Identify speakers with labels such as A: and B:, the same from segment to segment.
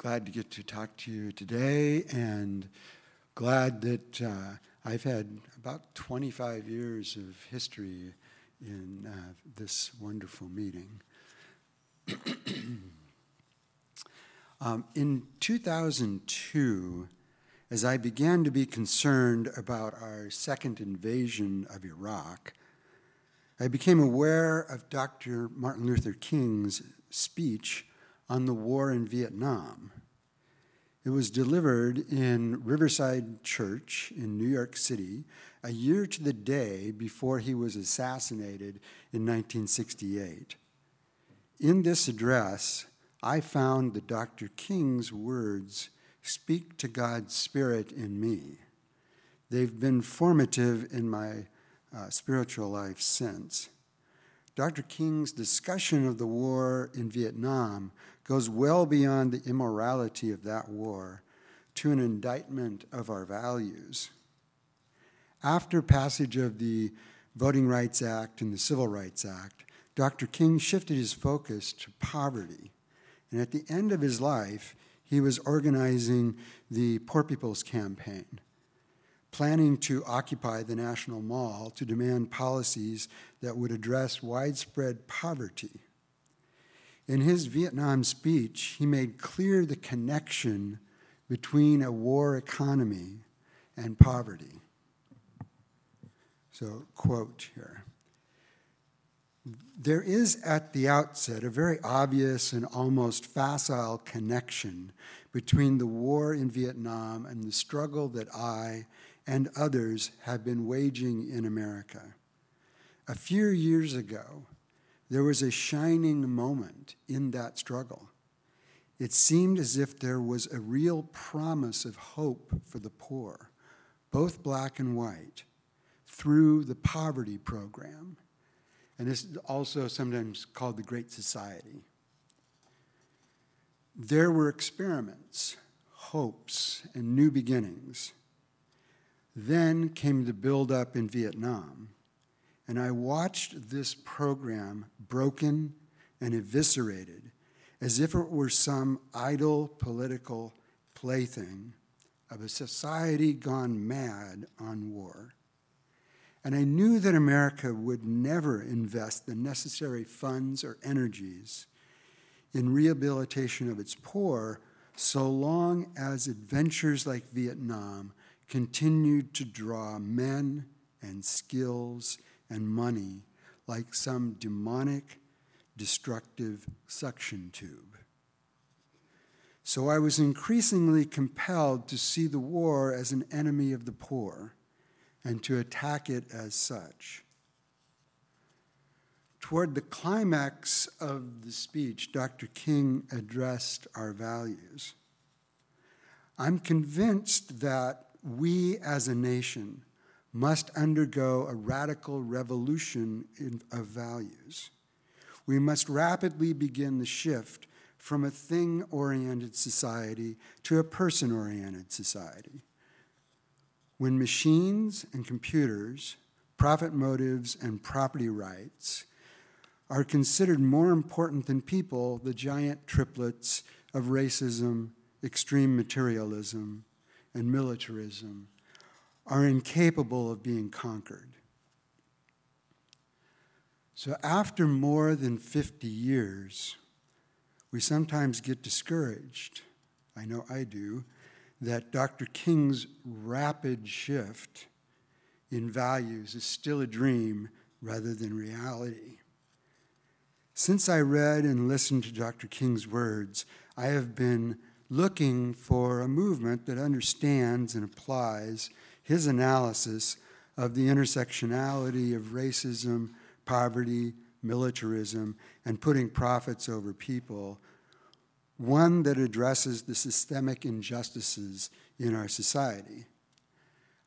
A: glad to get to talk to you today, and glad that uh, I've had about 25 years of history in uh, this wonderful meeting. um, in 2002, as I began to be concerned about our second invasion of Iraq, I became aware of Dr. Martin Luther King's speech on the war in Vietnam. It was delivered in Riverside Church in New York City a year to the day before he was assassinated in 1968. In this address, I found that Dr. King's words speak to God's Spirit in me. They've been formative in my uh, spiritual life since. Dr. King's discussion of the war in Vietnam goes well beyond the immorality of that war to an indictment of our values. After passage of the Voting Rights Act and the Civil Rights Act, Dr. King shifted his focus to poverty. And at the end of his life, he was organizing the Poor People's Campaign, planning to occupy the National Mall to demand policies that would address widespread poverty. In his Vietnam speech, he made clear the connection between a war economy and poverty. So, quote here. There is at the outset a very obvious and almost facile connection between the war in Vietnam and the struggle that I and others have been waging in America. A few years ago, there was a shining moment in that struggle. It seemed as if there was a real promise of hope for the poor, both black and white, through the poverty program. And this is also sometimes called the Great Society. There were experiments, hopes, and new beginnings. Then came the buildup in Vietnam and I watched this program broken and eviscerated as if it were some idle political plaything of a society gone mad on war. And I knew that America would never invest the necessary funds or energies in rehabilitation of its poor so long as adventures like Vietnam continued to draw men and skills and money like some demonic, destructive suction tube. So I was increasingly compelled to see the war as an enemy of the poor and to attack it as such. Toward the climax of the speech, Dr. King addressed our values. I'm convinced that we as a nation must undergo a radical revolution in, of values. We must rapidly begin the shift from a thing oriented society to a person oriented society. When machines and computers, profit motives, and property rights are considered more important than people, the giant triplets of racism, extreme materialism, and militarism are incapable of being conquered. So, after more than 50 years, we sometimes get discouraged, I know I do, that Dr. King's rapid shift in values is still a dream rather than reality. Since I read and listened to Dr. King's words, I have been looking for a movement that understands and applies his analysis of the intersectionality of racism, poverty, militarism, and putting profits over people, one that addresses the systemic injustices in our society.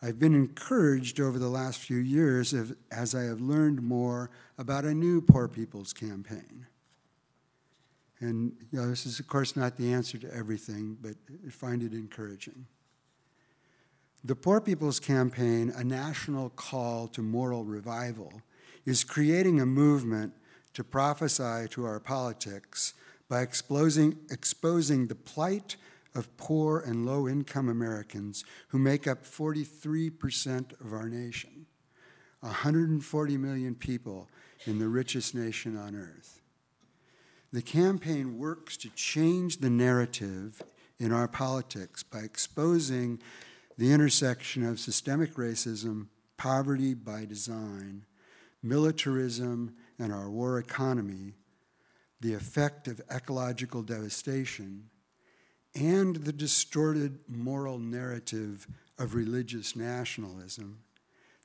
A: I've been encouraged over the last few years as I have learned more about a new Poor People's Campaign. And you know, this is, of course, not the answer to everything, but I find it encouraging. The Poor People's Campaign, a national call to moral revival, is creating a movement to prophesy to our politics by exposing, exposing the plight of poor and low income Americans who make up 43% of our nation, 140 million people in the richest nation on earth. The campaign works to change the narrative in our politics by exposing the intersection of systemic racism, poverty by design, militarism, and our war economy, the effect of ecological devastation, and the distorted moral narrative of religious nationalism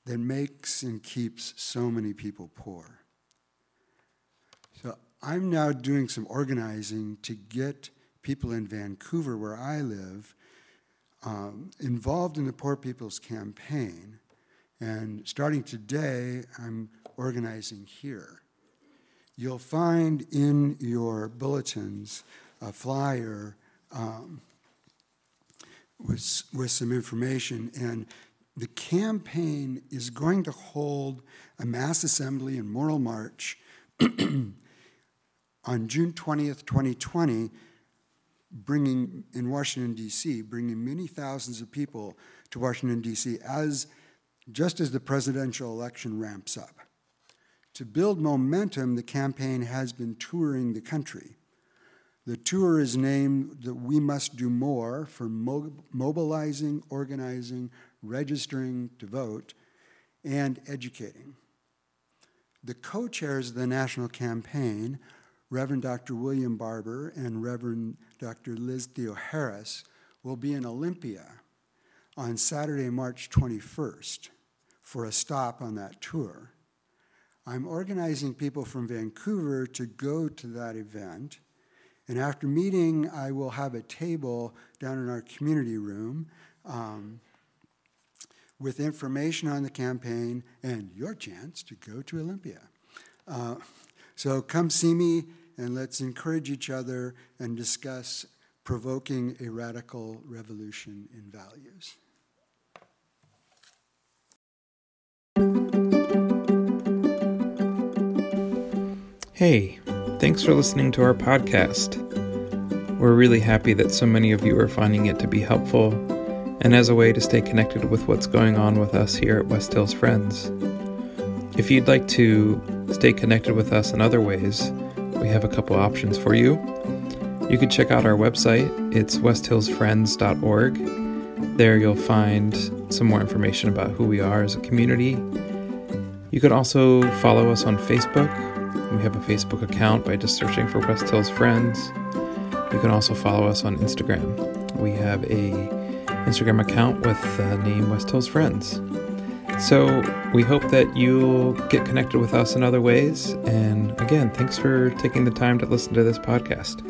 A: that makes and keeps so many people poor. So I'm now doing some organizing to get people in Vancouver, where I live, um, involved in the Poor People's Campaign. And starting today, I'm organizing here. You'll find in your bulletins a flyer um, with, with some information. And the campaign is going to hold a mass assembly and moral march on June 20th, 2020, bringing in Washington, D.C., bringing many thousands of people to Washington, D.C., as just as the presidential election ramps up. To build momentum, the campaign has been touring the country. The tour is named the We Must Do More for mobilizing, organizing, registering to vote, and educating. The co chairs of the national campaign, Reverend Dr. William Barber and Reverend Dr. Liz Theoharis, will be in Olympia on Saturday, March 21st for a stop on that tour. I'm organizing people from Vancouver to go to that event and after meeting, I will have a table down in our community room um, with information on the campaign and your chance to go to Olympia. Uh, so come see me and let's encourage each other and discuss provoking a radical revolution in values.
B: Hey. Thanks for listening to our podcast. We're really happy that so many of you are finding it to be helpful and as a way to stay connected with what's going on with us here at West Hills Friends. If you'd like to stay connected with us in other ways, we have a couple options for you. You can check out our website, it's westhillsfriends.org. There you'll find some more information about who we are as a community. You can also follow us on Facebook we have a Facebook account by just searching for West Hills Friends. You can also follow us on Instagram. We have a Instagram account with the name West Hills Friends. So we hope that you'll get connected with us in other ways. And again, thanks for taking the time to listen to this podcast.